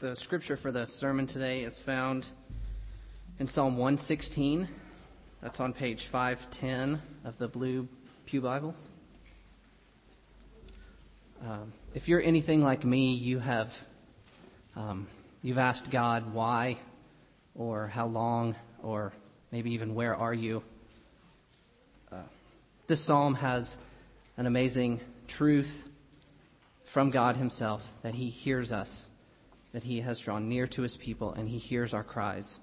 The scripture for the sermon today is found in Psalm 116. That's on page 510 of the Blue Pew Bibles. Um, if you're anything like me, you have um, you've asked God why, or how long, or maybe even where are you. Uh, this psalm has an amazing truth from God Himself that He hears us that he has drawn near to his people and he hears our cries.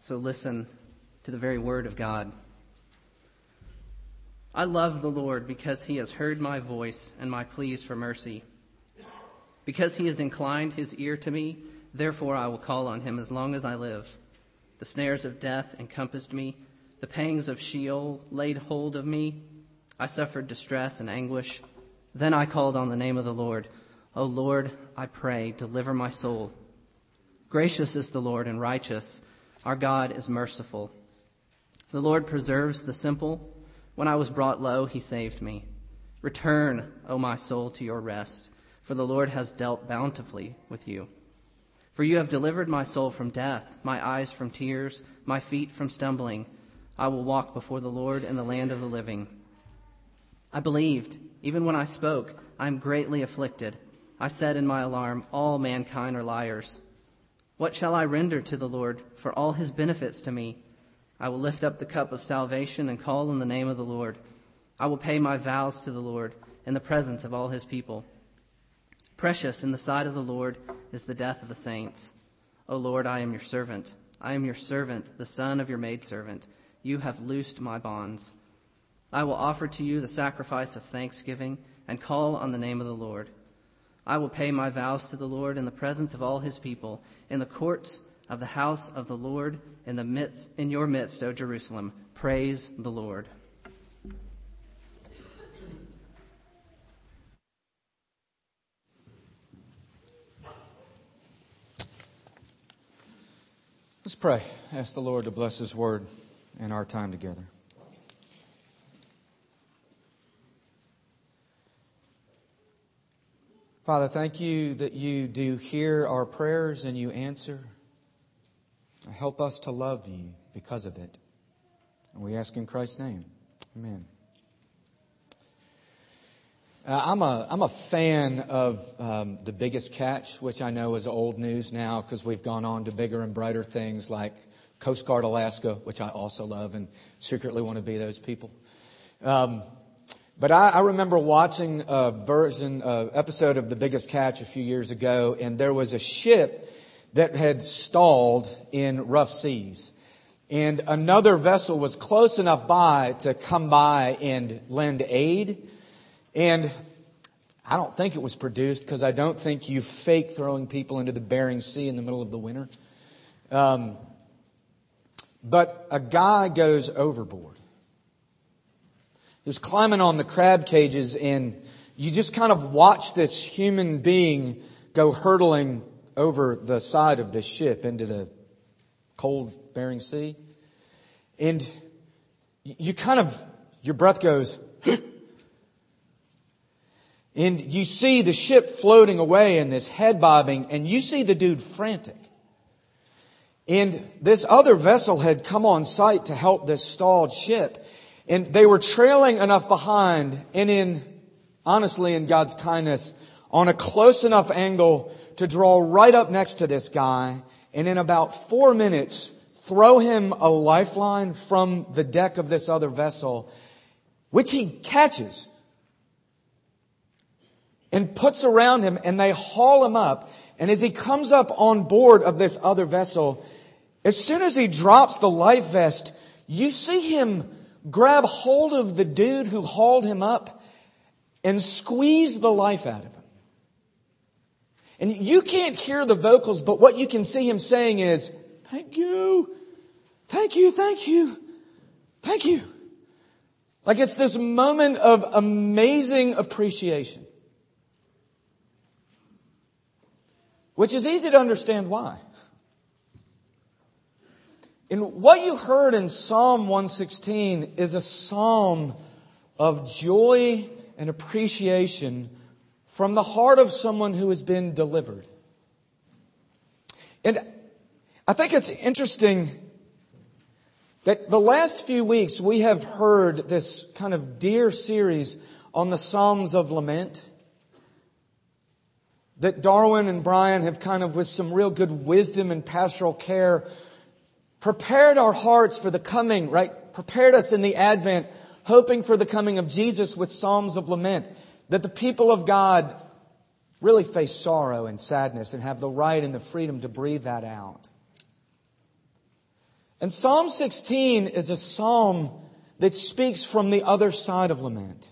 So listen to the very word of God. I love the Lord because he has heard my voice and my pleas for mercy. Because he has inclined his ear to me, therefore I will call on him as long as I live. The snares of death encompassed me, the pangs of Sheol laid hold of me. I suffered distress and anguish. Then I called on the name of the Lord. O Lord, I pray, deliver my soul. Gracious is the Lord and righteous. Our God is merciful. The Lord preserves the simple. When I was brought low, he saved me. Return, O my soul, to your rest, for the Lord has dealt bountifully with you. For you have delivered my soul from death, my eyes from tears, my feet from stumbling. I will walk before the Lord in the land of the living. I believed, even when I spoke, I am greatly afflicted. I said in my alarm, All mankind are liars. What shall I render to the Lord for all his benefits to me? I will lift up the cup of salvation and call on the name of the Lord. I will pay my vows to the Lord in the presence of all his people. Precious in the sight of the Lord is the death of the saints. O Lord, I am your servant. I am your servant, the son of your maidservant. You have loosed my bonds. I will offer to you the sacrifice of thanksgiving and call on the name of the Lord. I will pay my vows to the Lord in the presence of all his people, in the courts of the house of the Lord, in the midst in your midst, O Jerusalem. Praise the Lord. Let's pray. Ask the Lord to bless his word and our time together. Father, thank you that you do hear our prayers and you answer. Help us to love you because of it. And we ask in Christ's name. Amen. Uh, I'm, a, I'm a fan of um, The Biggest Catch, which I know is old news now because we've gone on to bigger and brighter things like Coast Guard Alaska, which I also love and secretly want to be those people. Um, but I, I remember watching a version, uh, episode of The Biggest Catch a few years ago, and there was a ship that had stalled in rough seas. And another vessel was close enough by to come by and lend aid. And I don't think it was produced because I don't think you fake throwing people into the Bering Sea in the middle of the winter. Um, but a guy goes overboard. He was climbing on the crab cages and you just kind of watch this human being go hurtling over the side of this ship into the cold Bering Sea. And you kind of, your breath goes, and you see the ship floating away and this head bobbing and you see the dude frantic. And this other vessel had come on site to help this stalled ship. And they were trailing enough behind and in, honestly, in God's kindness, on a close enough angle to draw right up next to this guy and in about four minutes throw him a lifeline from the deck of this other vessel, which he catches and puts around him and they haul him up. And as he comes up on board of this other vessel, as soon as he drops the life vest, you see him grab hold of the dude who hauled him up and squeeze the life out of him. And you can't hear the vocals, but what you can see him saying is, thank you, thank you, thank you, thank you. Like it's this moment of amazing appreciation. Which is easy to understand why. And what you heard in Psalm 116 is a psalm of joy and appreciation from the heart of someone who has been delivered. And I think it's interesting that the last few weeks we have heard this kind of dear series on the Psalms of Lament. That Darwin and Brian have kind of, with some real good wisdom and pastoral care, prepared our hearts for the coming, right? Prepared us in the Advent, hoping for the coming of Jesus with Psalms of Lament. That the people of God really face sorrow and sadness and have the right and the freedom to breathe that out. And Psalm 16 is a psalm that speaks from the other side of lament.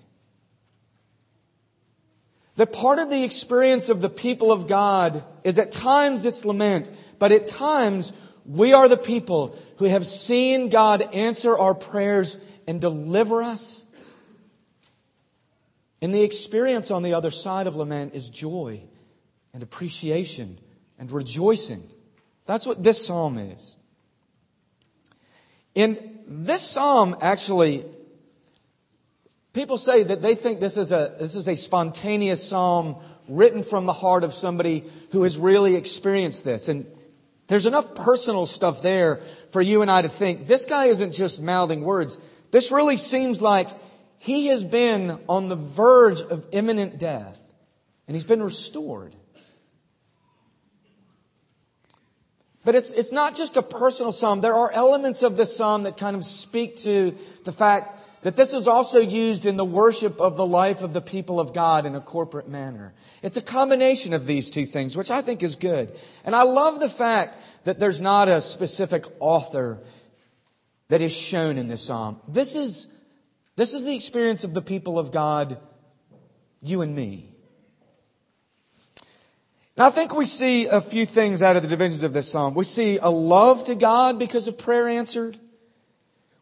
That part of the experience of the people of God is at times it's lament, but at times we are the people who have seen God answer our prayers and deliver us. And the experience on the other side of lament is joy and appreciation and rejoicing. That's what this psalm is. In this psalm, actually, people say that they think this is a, this is a spontaneous psalm written from the heart of somebody who has really experienced this. And there's enough personal stuff there for you and I to think this guy isn't just mouthing words. This really seems like he has been on the verge of imminent death and he's been restored. But it's, it's not just a personal psalm. There are elements of this psalm that kind of speak to the fact that this is also used in the worship of the life of the people of God in a corporate manner. It's a combination of these two things, which I think is good. And I love the fact that there's not a specific author that is shown in this psalm. This is, this is the experience of the people of God, you and me. Now, I think we see a few things out of the divisions of this psalm. We see a love to God because of prayer answered.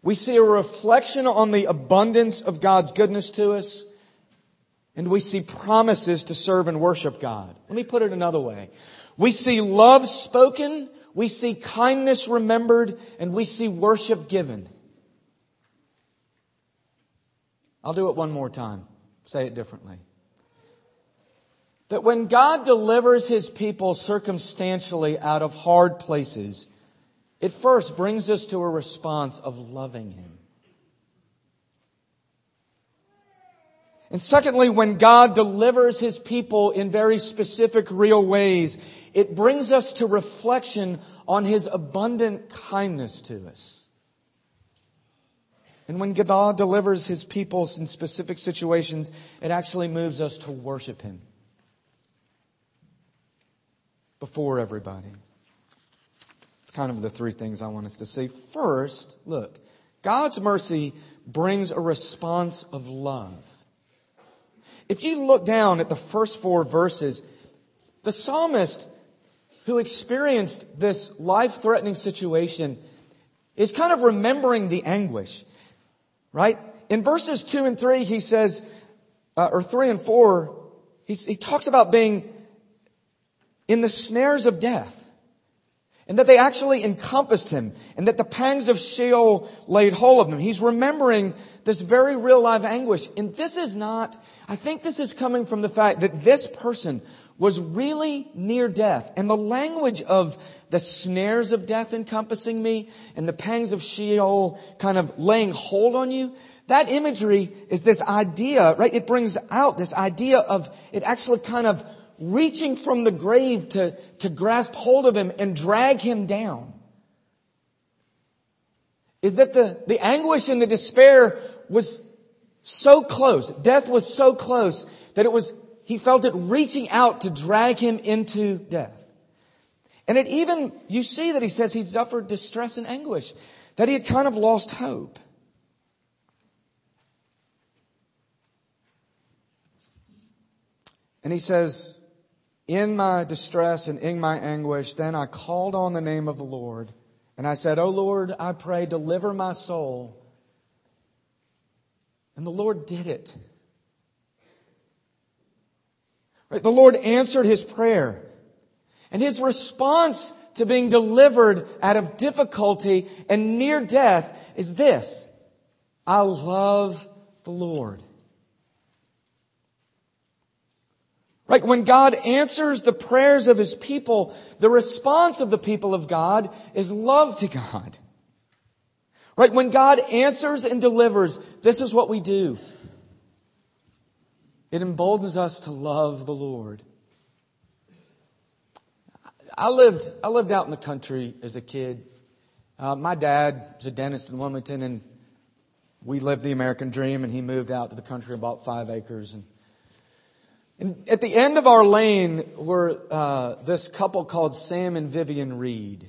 We see a reflection on the abundance of God's goodness to us. And we see promises to serve and worship God. Let me put it another way. We see love spoken, we see kindness remembered, and we see worship given. I'll do it one more time. Say it differently that when God delivers his people circumstantially out of hard places, it first brings us to a response of loving him. And secondly, when God delivers his people in very specific, real ways, it brings us to reflection on his abundant kindness to us. And when God delivers his people in specific situations, it actually moves us to worship him before everybody. Kind of the three things I want us to see. First, look, God's mercy brings a response of love. If you look down at the first four verses, the psalmist who experienced this life threatening situation is kind of remembering the anguish, right? In verses two and three, he says, uh, or three and four, he talks about being in the snares of death. And that they actually encompassed him and that the pangs of Sheol laid hold of him. He's remembering this very real life anguish. And this is not, I think this is coming from the fact that this person was really near death. And the language of the snares of death encompassing me and the pangs of Sheol kind of laying hold on you, that imagery is this idea, right? It brings out this idea of it actually kind of reaching from the grave to, to grasp hold of him and drag him down. Is that the, the anguish and the despair was so close. Death was so close that it was, he felt it reaching out to drag him into death. And it even, you see that he says he suffered distress and anguish, that he had kind of lost hope. And he says, in my distress and in my anguish, then I called on the name of the Lord. And I said, Oh Lord, I pray, deliver my soul. And the Lord did it. Right? The Lord answered his prayer. And his response to being delivered out of difficulty and near death is this I love the Lord. Right? When God answers the prayers of his people, the response of the people of God is love to God. Right? When God answers and delivers, this is what we do. It emboldens us to love the Lord. I lived, I lived out in the country as a kid. Uh, my dad was a dentist in Wilmington, and we lived the American dream, and he moved out to the country and bought five acres. And and at the end of our lane were uh, this couple called Sam and Vivian Reed.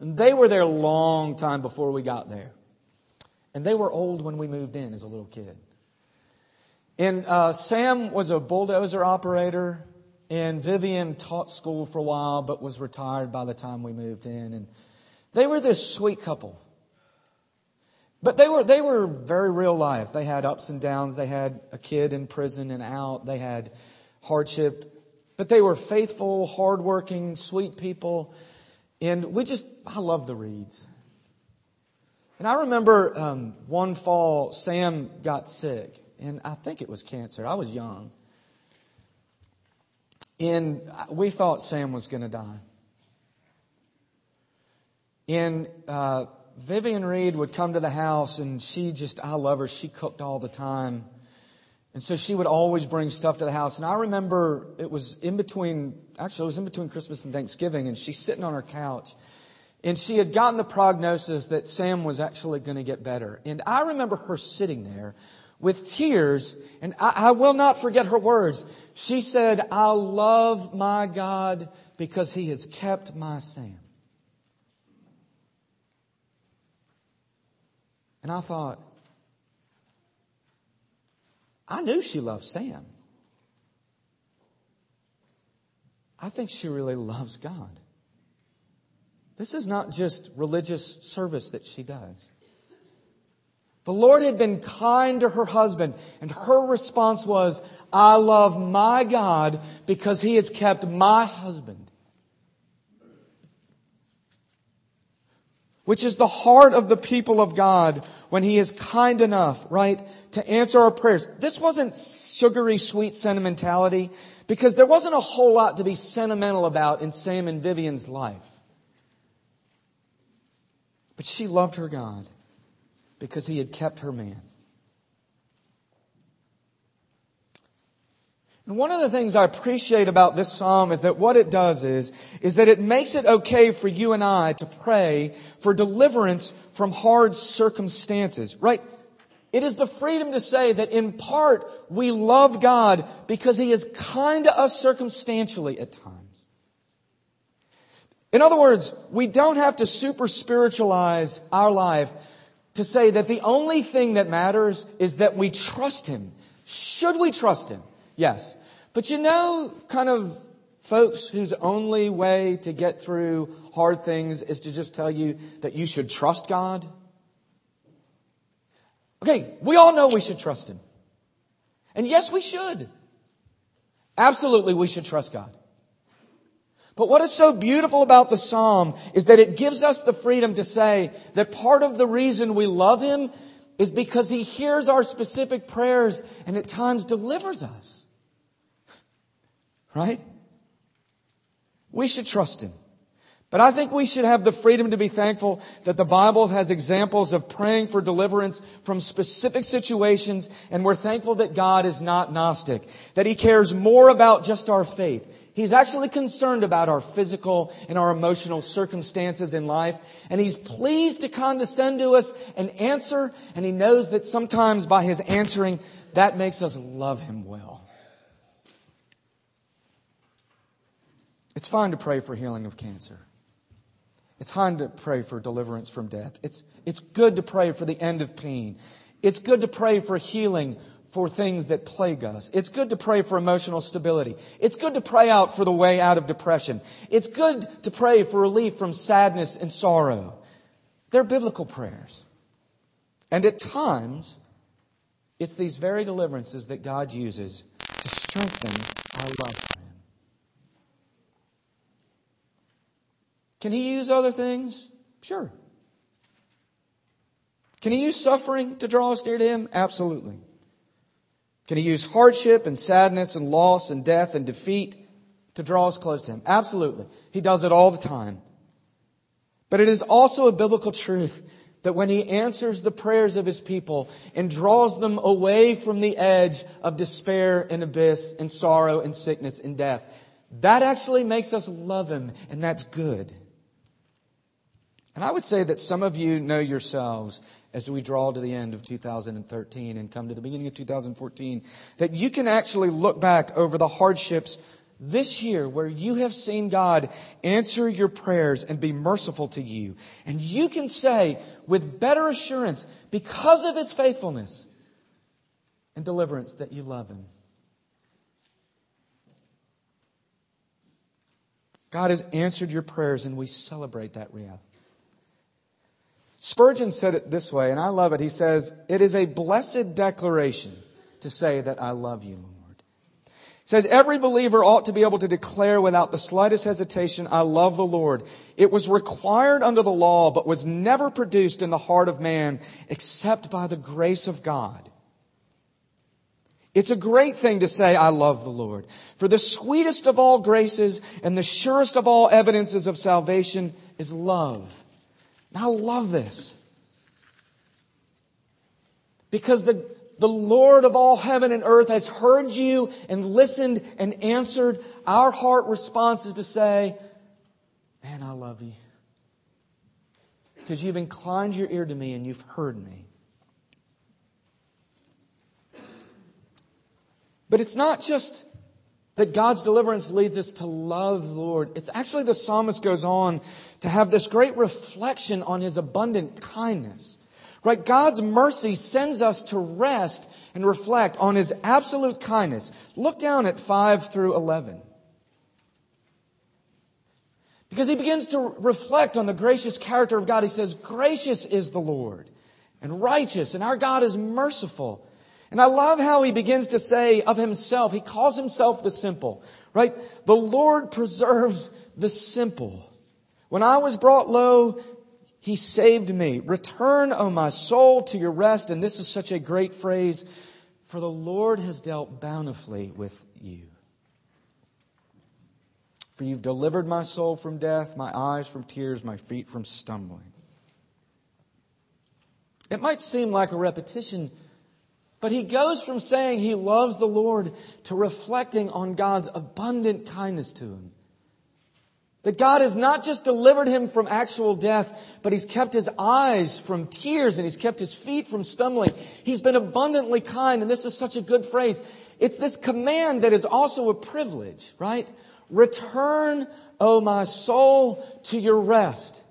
And they were there a long time before we got there. And they were old when we moved in as a little kid. And uh, Sam was a bulldozer operator, and Vivian taught school for a while, but was retired by the time we moved in. And they were this sweet couple. But they were, they were very real life. They had ups and downs. They had a kid in prison and out. They had hardship. But they were faithful, hardworking, sweet people. And we just, I love the Reeds. And I remember um, one fall, Sam got sick. And I think it was cancer. I was young. And we thought Sam was going to die. And uh, Vivian Reed would come to the house, and she just, I love her. She cooked all the time. And so she would always bring stuff to the house. And I remember it was in between, actually, it was in between Christmas and Thanksgiving, and she's sitting on her couch. And she had gotten the prognosis that Sam was actually going to get better. And I remember her sitting there with tears, and I, I will not forget her words. She said, I love my God because he has kept my Sam. And I thought, I knew she loved Sam. I think she really loves God. This is not just religious service that she does. The Lord had been kind to her husband, and her response was, I love my God because he has kept my husband. which is the heart of the people of God when He is kind enough, right, to answer our prayers. This wasn't sugary sweet sentimentality because there wasn't a whole lot to be sentimental about in Sam and Vivian's life. But she loved her God because He had kept her man. And one of the things I appreciate about this psalm is that what it does is, is that it makes it okay for you and I to pray for deliverance from hard circumstances, right? It is the freedom to say that in part we love God because He is kind to us circumstantially at times. In other words, we don't have to super spiritualize our life to say that the only thing that matters is that we trust Him. Should we trust Him? Yes. But you know, kind of folks whose only way to get through hard things is to just tell you that you should trust God? Okay, we all know we should trust Him. And yes, we should. Absolutely, we should trust God. But what is so beautiful about the psalm is that it gives us the freedom to say that part of the reason we love Him is because He hears our specific prayers and at times delivers us. Right? We should trust Him. But I think we should have the freedom to be thankful that the Bible has examples of praying for deliverance from specific situations, and we're thankful that God is not Gnostic, that He cares more about just our faith. He's actually concerned about our physical and our emotional circumstances in life, and He's pleased to condescend to us and answer, and He knows that sometimes by His answering, that makes us love Him well. It's fine to pray for healing of cancer. It's fine to pray for deliverance from death. It's, it's good to pray for the end of pain. It's good to pray for healing for things that plague us. It's good to pray for emotional stability. It's good to pray out for the way out of depression. It's good to pray for relief from sadness and sorrow. They're biblical prayers. And at times, it's these very deliverances that God uses to strengthen our love Can he use other things? Sure. Can he use suffering to draw us near to him? Absolutely. Can he use hardship and sadness and loss and death and defeat to draw us close to him? Absolutely. He does it all the time. But it is also a biblical truth that when he answers the prayers of his people and draws them away from the edge of despair and abyss and sorrow and sickness and death, that actually makes us love him, and that's good. And I would say that some of you know yourselves as we draw to the end of 2013 and come to the beginning of 2014 that you can actually look back over the hardships this year where you have seen God answer your prayers and be merciful to you. And you can say with better assurance, because of his faithfulness and deliverance, that you love him. God has answered your prayers and we celebrate that reality. Spurgeon said it this way, and I love it. He says, It is a blessed declaration to say that I love you, Lord. He says, Every believer ought to be able to declare without the slightest hesitation, I love the Lord. It was required under the law, but was never produced in the heart of man except by the grace of God. It's a great thing to say, I love the Lord. For the sweetest of all graces and the surest of all evidences of salvation is love. I love this. Because the, the Lord of all heaven and earth has heard you and listened and answered. Our heart response is to say, Man, I love you. Because you've inclined your ear to me and you've heard me. But it's not just that God's deliverance leads us to love the Lord. It's actually the psalmist goes on to have this great reflection on his abundant kindness. Right? God's mercy sends us to rest and reflect on his absolute kindness. Look down at 5 through 11. Because he begins to reflect on the gracious character of God. He says, Gracious is the Lord and righteous, and our God is merciful. And I love how he begins to say of himself, he calls himself the simple, right? The Lord preserves the simple. When I was brought low, he saved me. Return, O my soul, to your rest. And this is such a great phrase, for the Lord has dealt bountifully with you. For you've delivered my soul from death, my eyes from tears, my feet from stumbling. It might seem like a repetition but he goes from saying he loves the Lord to reflecting on God's abundant kindness to him. That God has not just delivered him from actual death, but he's kept his eyes from tears and he's kept his feet from stumbling. He's been abundantly kind, and this is such a good phrase. It's this command that is also a privilege, right? Return, O my soul, to your rest.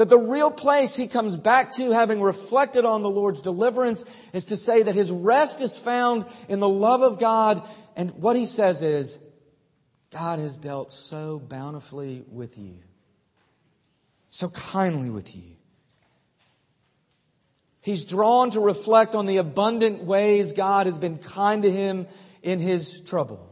That the real place he comes back to, having reflected on the Lord's deliverance, is to say that his rest is found in the love of God. And what he says is, God has dealt so bountifully with you, so kindly with you. He's drawn to reflect on the abundant ways God has been kind to him in his trouble.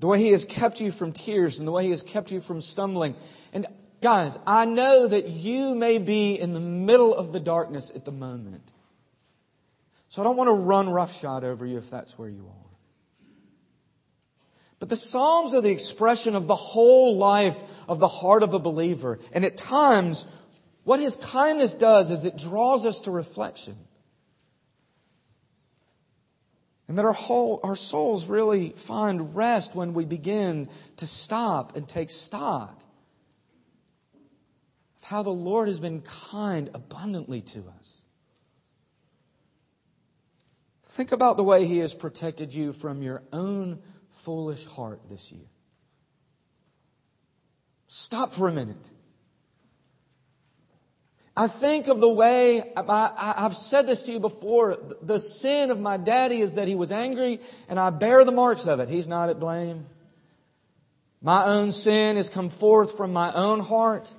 The way He has kept you from tears and the way He has kept you from stumbling. And guys, I know that you may be in the middle of the darkness at the moment. So I don't want to run roughshod over you if that's where you are. But the Psalms are the expression of the whole life of the heart of a believer. And at times, what His kindness does is it draws us to reflection. And that our whole, our souls really find rest when we begin to stop and take stock of how the Lord has been kind abundantly to us. Think about the way He has protected you from your own foolish heart this year. Stop for a minute. I think of the way, I, have said this to you before, the sin of my daddy is that he was angry and I bear the marks of it. He's not at blame. My own sin has come forth from my own heart.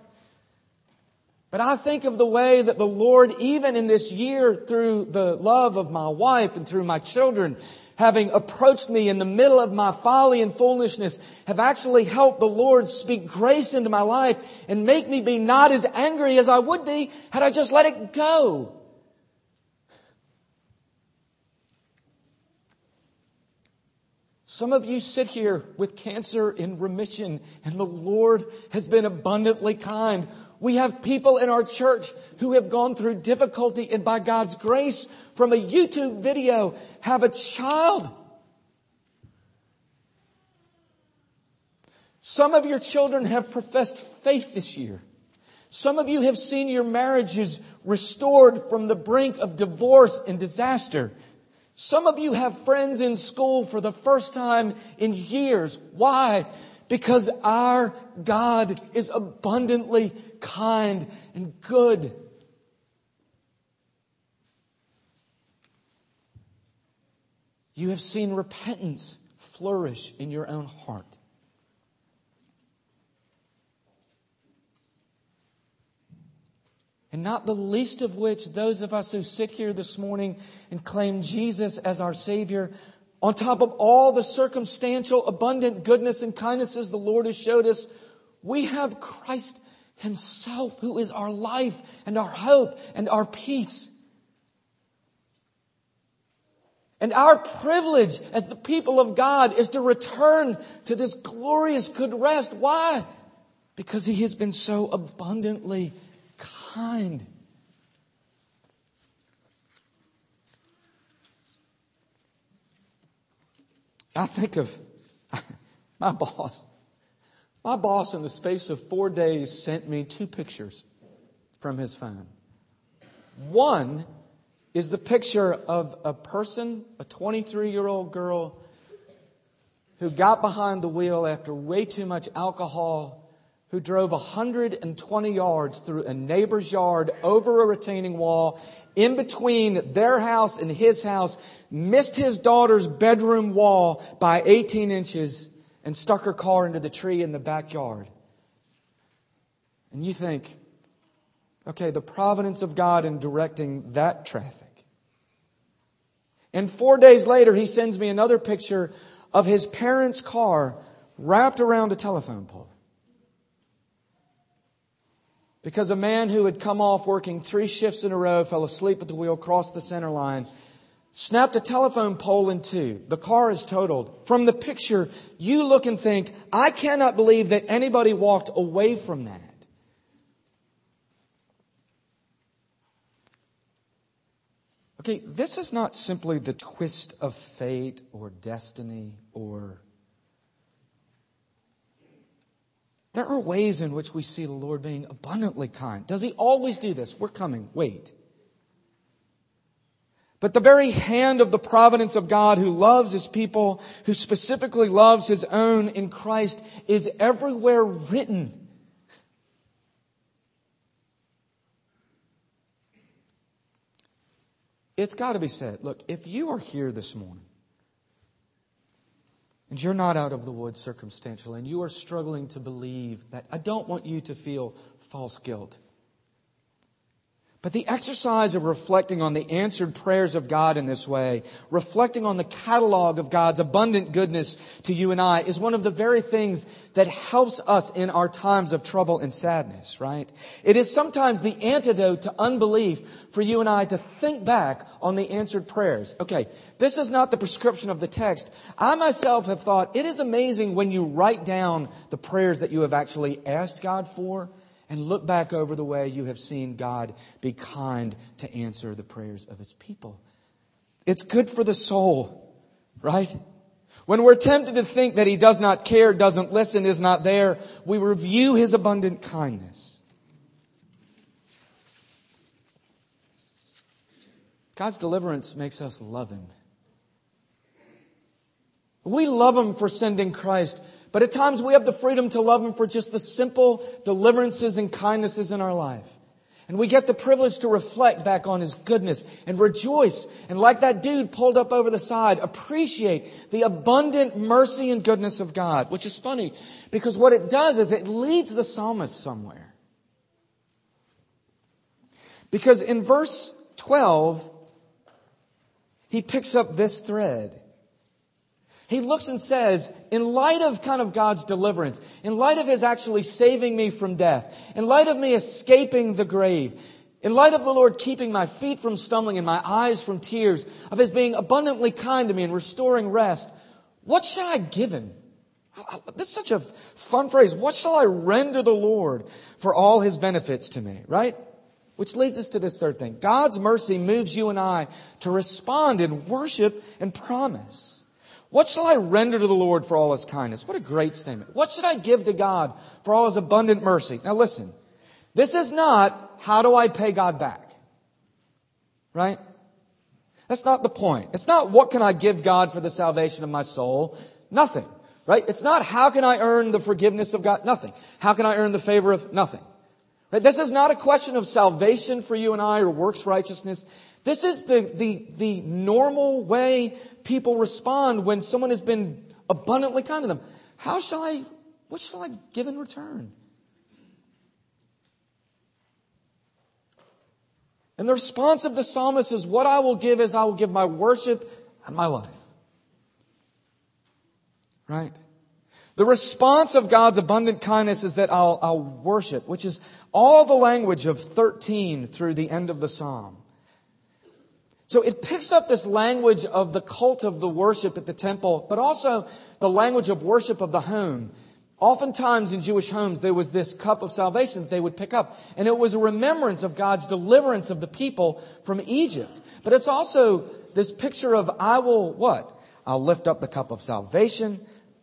But I think of the way that the Lord, even in this year, through the love of my wife and through my children, having approached me in the middle of my folly and foolishness, have actually helped the Lord speak grace into my life and make me be not as angry as I would be had I just let it go. Some of you sit here with cancer in remission, and the Lord has been abundantly kind. We have people in our church who have gone through difficulty, and by God's grace, from a YouTube video, have a child. Some of your children have professed faith this year. Some of you have seen your marriages restored from the brink of divorce and disaster. Some of you have friends in school for the first time in years. Why? Because our God is abundantly kind and good. You have seen repentance flourish in your own heart. And not the least of which, those of us who sit here this morning and claim Jesus as our Savior, on top of all the circumstantial, abundant goodness and kindnesses the Lord has showed us, we have Christ Himself who is our life and our hope and our peace. And our privilege as the people of God is to return to this glorious good rest. Why? Because He has been so abundantly kind. I think of my boss. My boss, in the space of four days, sent me two pictures from his phone. One is the picture of a person, a 23 year old girl, who got behind the wheel after way too much alcohol who drove 120 yards through a neighbor's yard over a retaining wall in between their house and his house, missed his daughter's bedroom wall by 18 inches, and stuck her car into the tree in the backyard. And you think, okay, the providence of God in directing that traffic. And four days later, he sends me another picture of his parents' car wrapped around a telephone pole. Because a man who had come off working three shifts in a row fell asleep at the wheel, crossed the center line, snapped a telephone pole in two. The car is totaled. From the picture, you look and think, I cannot believe that anybody walked away from that. Okay, this is not simply the twist of fate or destiny or There are ways in which we see the Lord being abundantly kind. Does He always do this? We're coming. Wait. But the very hand of the providence of God who loves His people, who specifically loves His own in Christ, is everywhere written. It's got to be said. Look, if you are here this morning and you're not out of the woods circumstantially, and you are struggling to believe that, I don't want you to feel false guilt. But the exercise of reflecting on the answered prayers of God in this way, reflecting on the catalog of God's abundant goodness to you and I, is one of the very things that helps us in our times of trouble and sadness, right? It is sometimes the antidote to unbelief for you and I to think back on the answered prayers. Okay, this is not the prescription of the text. I myself have thought it is amazing when you write down the prayers that you have actually asked God for and look back over the way you have seen God be kind to answer the prayers of his people. It's good for the soul, right? When we're tempted to think that he does not care, doesn't listen, is not there, we review his abundant kindness. God's deliverance makes us love him. We love him for sending Christ but at times we have the freedom to love Him for just the simple deliverances and kindnesses in our life. And we get the privilege to reflect back on His goodness and rejoice. And like that dude pulled up over the side, appreciate the abundant mercy and goodness of God, which is funny because what it does is it leads the psalmist somewhere. Because in verse 12, he picks up this thread. He looks and says, in light of kind of God's deliverance, in light of His actually saving me from death, in light of me escaping the grave, in light of the Lord keeping my feet from stumbling and my eyes from tears, of His being abundantly kind to me and restoring rest, what shall I give Him? This is such a fun phrase. What shall I render the Lord for all His benefits to me, right? Which leads us to this third thing. God's mercy moves you and I to respond in worship and promise. What shall I render to the Lord for all his kindness? What a great statement. What should I give to God for all his abundant mercy? Now listen, this is not how do I pay God back? Right? That's not the point. It's not what can I give God for the salvation of my soul? Nothing. Right? It's not how can I earn the forgiveness of God? Nothing. How can I earn the favor of nothing? Right? This is not a question of salvation for you and I or works righteousness. This is the, the, the normal way people respond when someone has been abundantly kind to them. How shall I, what shall I give in return? And the response of the psalmist is, What I will give is I will give my worship and my life. Right? The response of God's abundant kindness is that I'll, I'll worship, which is all the language of 13 through the end of the psalm. So it picks up this language of the cult of the worship at the temple, but also the language of worship of the home. Oftentimes in Jewish homes, there was this cup of salvation that they would pick up, and it was a remembrance of God's deliverance of the people from Egypt. But it's also this picture of, I will what? I'll lift up the cup of salvation.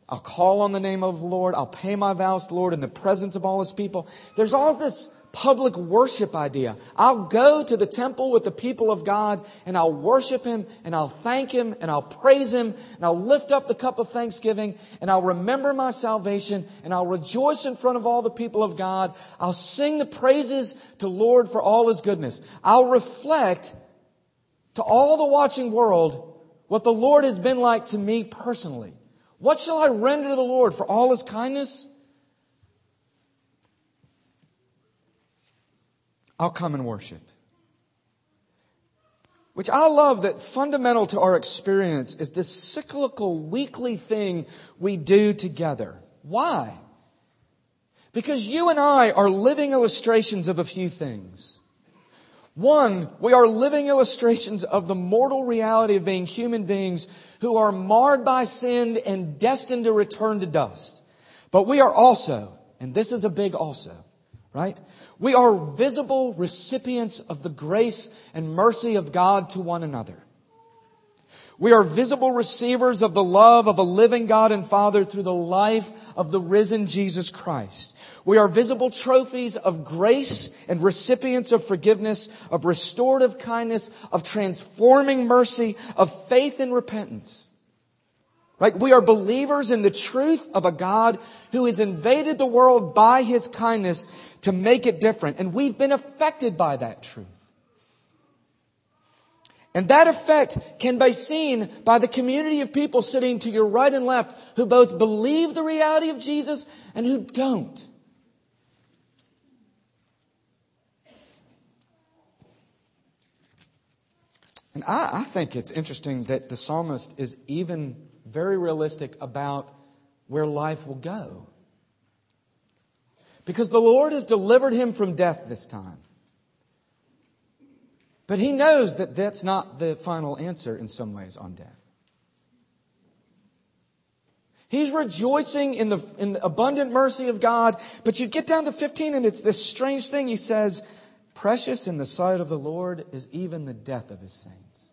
I'll call on the name of the Lord. I'll pay my vows to the Lord in the presence of all his people. There's all this public worship idea. I'll go to the temple with the people of God and I'll worship Him and I'll thank Him and I'll praise Him and I'll lift up the cup of thanksgiving and I'll remember my salvation and I'll rejoice in front of all the people of God. I'll sing the praises to Lord for all His goodness. I'll reflect to all the watching world what the Lord has been like to me personally. What shall I render to the Lord for all His kindness? I'll come and worship. Which I love that fundamental to our experience is this cyclical weekly thing we do together. Why? Because you and I are living illustrations of a few things. One, we are living illustrations of the mortal reality of being human beings who are marred by sin and destined to return to dust. But we are also, and this is a big also, right? We are visible recipients of the grace and mercy of God to one another. We are visible receivers of the love of a living God and Father through the life of the risen Jesus Christ. We are visible trophies of grace and recipients of forgiveness, of restorative kindness, of transforming mercy, of faith and repentance. Right? We are believers in the truth of a God who has invaded the world by his kindness to make it different. And we've been affected by that truth. And that effect can be seen by the community of people sitting to your right and left who both believe the reality of Jesus and who don't. And I, I, think it's interesting that the psalmist is even very realistic about where life will go. Because the Lord has delivered him from death this time. But he knows that that's not the final answer in some ways on death. He's rejoicing in the, in the abundant mercy of God, but you get down to 15 and it's this strange thing. He says, Precious in the sight of the Lord is even the death of his saints.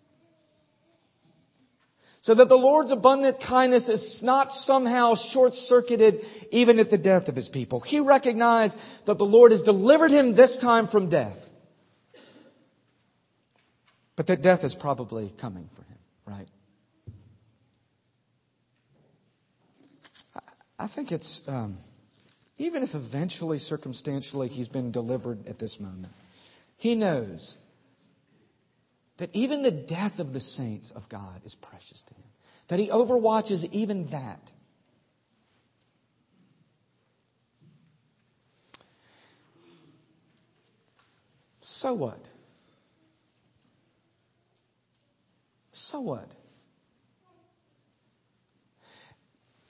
So that the Lord's abundant kindness is not somehow short circuited even at the death of his people. He recognized that the Lord has delivered him this time from death. But that death is probably coming for him, right? I think it's, um, even if eventually, circumstantially, he's been delivered at this moment, he knows that even the death of the saints of God is precious to him, that he overwatches even that. So what? So what?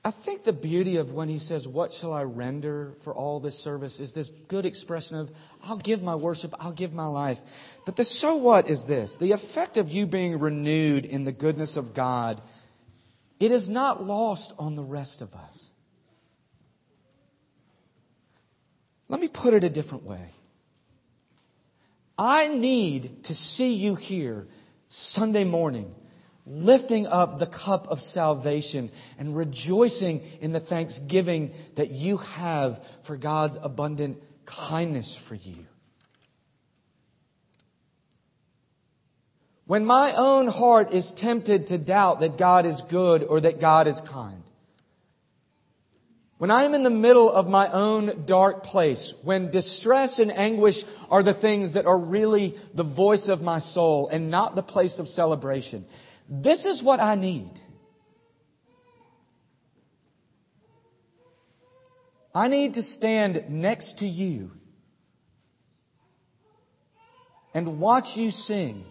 I think the beauty of when he says, What shall I render for all this service? is this good expression of, I'll give my worship, I'll give my life. But the so what is this? The effect of you being renewed in the goodness of God, it is not lost on the rest of us. Let me put it a different way. I need to see you here Sunday morning lifting up the cup of salvation and rejoicing in the thanksgiving that you have for God's abundant kindness for you. When my own heart is tempted to doubt that God is good or that God is kind, when I am in the middle of my own dark place, when distress and anguish are the things that are really the voice of my soul and not the place of celebration, this is what I need. I need to stand next to you and watch you sing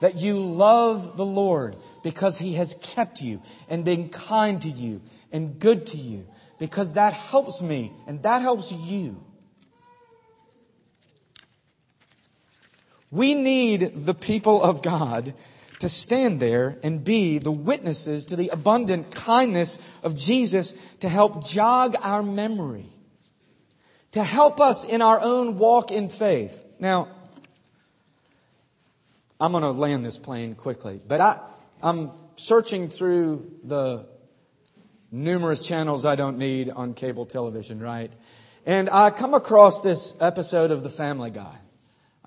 that you love the Lord because He has kept you and been kind to you and good to you because that helps me and that helps you. We need the people of God to stand there and be the witnesses to the abundant kindness of Jesus to help jog our memory, to help us in our own walk in faith. Now, I'm going to land this plane quickly, but I, I'm searching through the numerous channels I don't need on cable television, right? And I come across this episode of The Family Guy.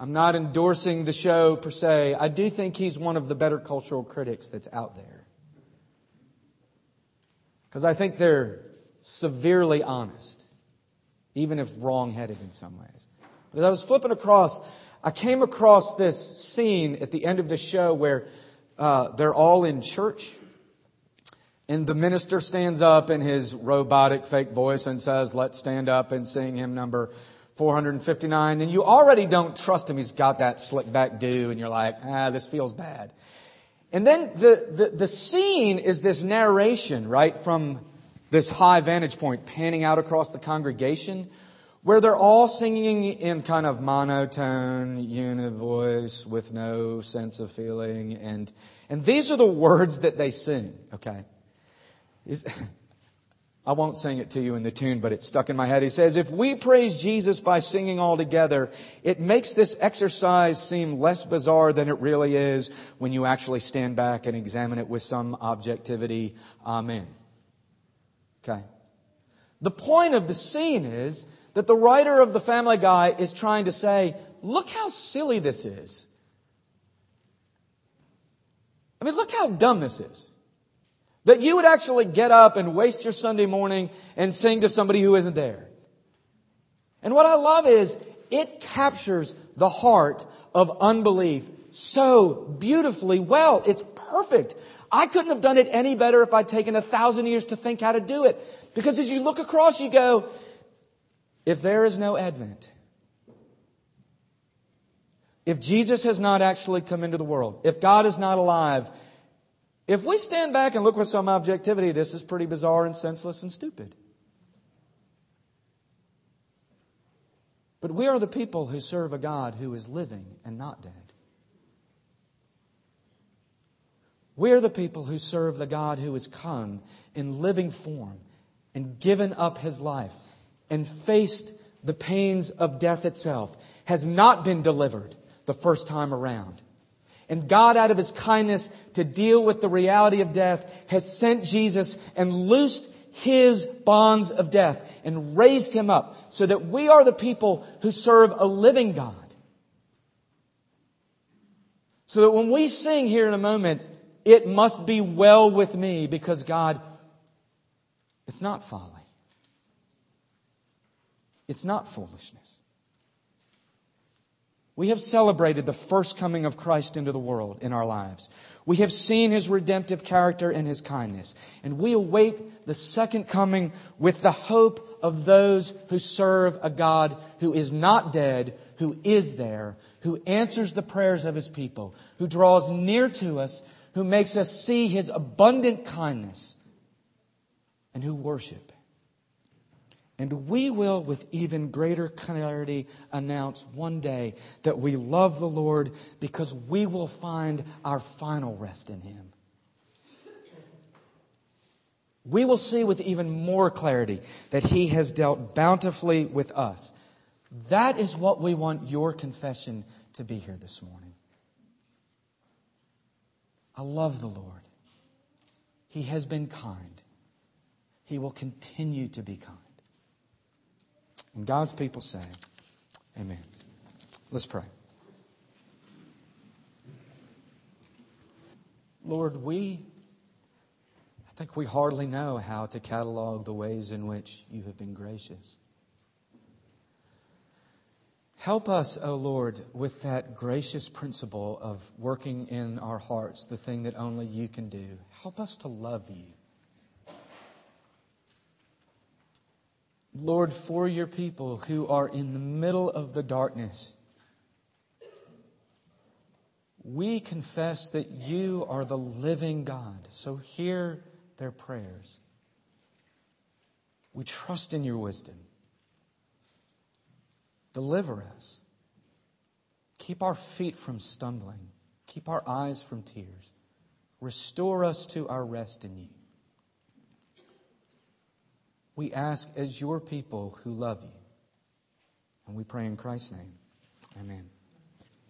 I'm not endorsing the show per se. I do think he's one of the better cultural critics that's out there. Because I think they're severely honest, even if wrong headed in some ways. But as I was flipping across, I came across this scene at the end of the show where uh, they're all in church and the minister stands up in his robotic fake voice and says, Let's stand up and sing hymn number 459. And you already don't trust him. He's got that slick back do, and you're like, Ah, this feels bad. And then the, the, the scene is this narration, right, from this high vantage point, panning out across the congregation, where they're all singing in kind of monotone, unit voice with no sense of feeling. And, and these are the words that they sing, okay? I won't sing it to you in the tune, but it's stuck in my head. He says, if we praise Jesus by singing all together, it makes this exercise seem less bizarre than it really is when you actually stand back and examine it with some objectivity. Amen. Okay. The point of the scene is that the writer of The Family Guy is trying to say, look how silly this is. I mean, look how dumb this is. That you would actually get up and waste your Sunday morning and sing to somebody who isn't there. And what I love is it captures the heart of unbelief so beautifully well. It's perfect. I couldn't have done it any better if I'd taken a thousand years to think how to do it. Because as you look across, you go, if there is no Advent, if Jesus has not actually come into the world, if God is not alive, if we stand back and look with some objectivity, this is pretty bizarre and senseless and stupid. But we are the people who serve a God who is living and not dead. We are the people who serve the God who has come in living form and given up his life and faced the pains of death itself, has not been delivered the first time around and God, out of his kindness to deal with the reality of death, has sent Jesus and loosed his bonds of death and raised him up so that we are the people who serve a living God. So that when we sing here in a moment, it must be well with me because God, it's not folly. It's not foolishness. We have celebrated the first coming of Christ into the world in our lives. We have seen his redemptive character and his kindness. And we await the second coming with the hope of those who serve a God who is not dead, who is there, who answers the prayers of his people, who draws near to us, who makes us see his abundant kindness. and who worship. And we will, with even greater clarity, announce one day that we love the Lord because we will find our final rest in Him. We will see with even more clarity that He has dealt bountifully with us. That is what we want your confession to be here this morning. I love the Lord. He has been kind. He will continue to be kind. And God's people say, Amen. Let's pray. Lord, we, I think we hardly know how to catalog the ways in which you have been gracious. Help us, O oh Lord, with that gracious principle of working in our hearts the thing that only you can do. Help us to love you. Lord, for your people who are in the middle of the darkness, we confess that you are the living God. So hear their prayers. We trust in your wisdom. Deliver us. Keep our feet from stumbling. Keep our eyes from tears. Restore us to our rest in you. We ask as your people who love you. And we pray in Christ's name. Amen.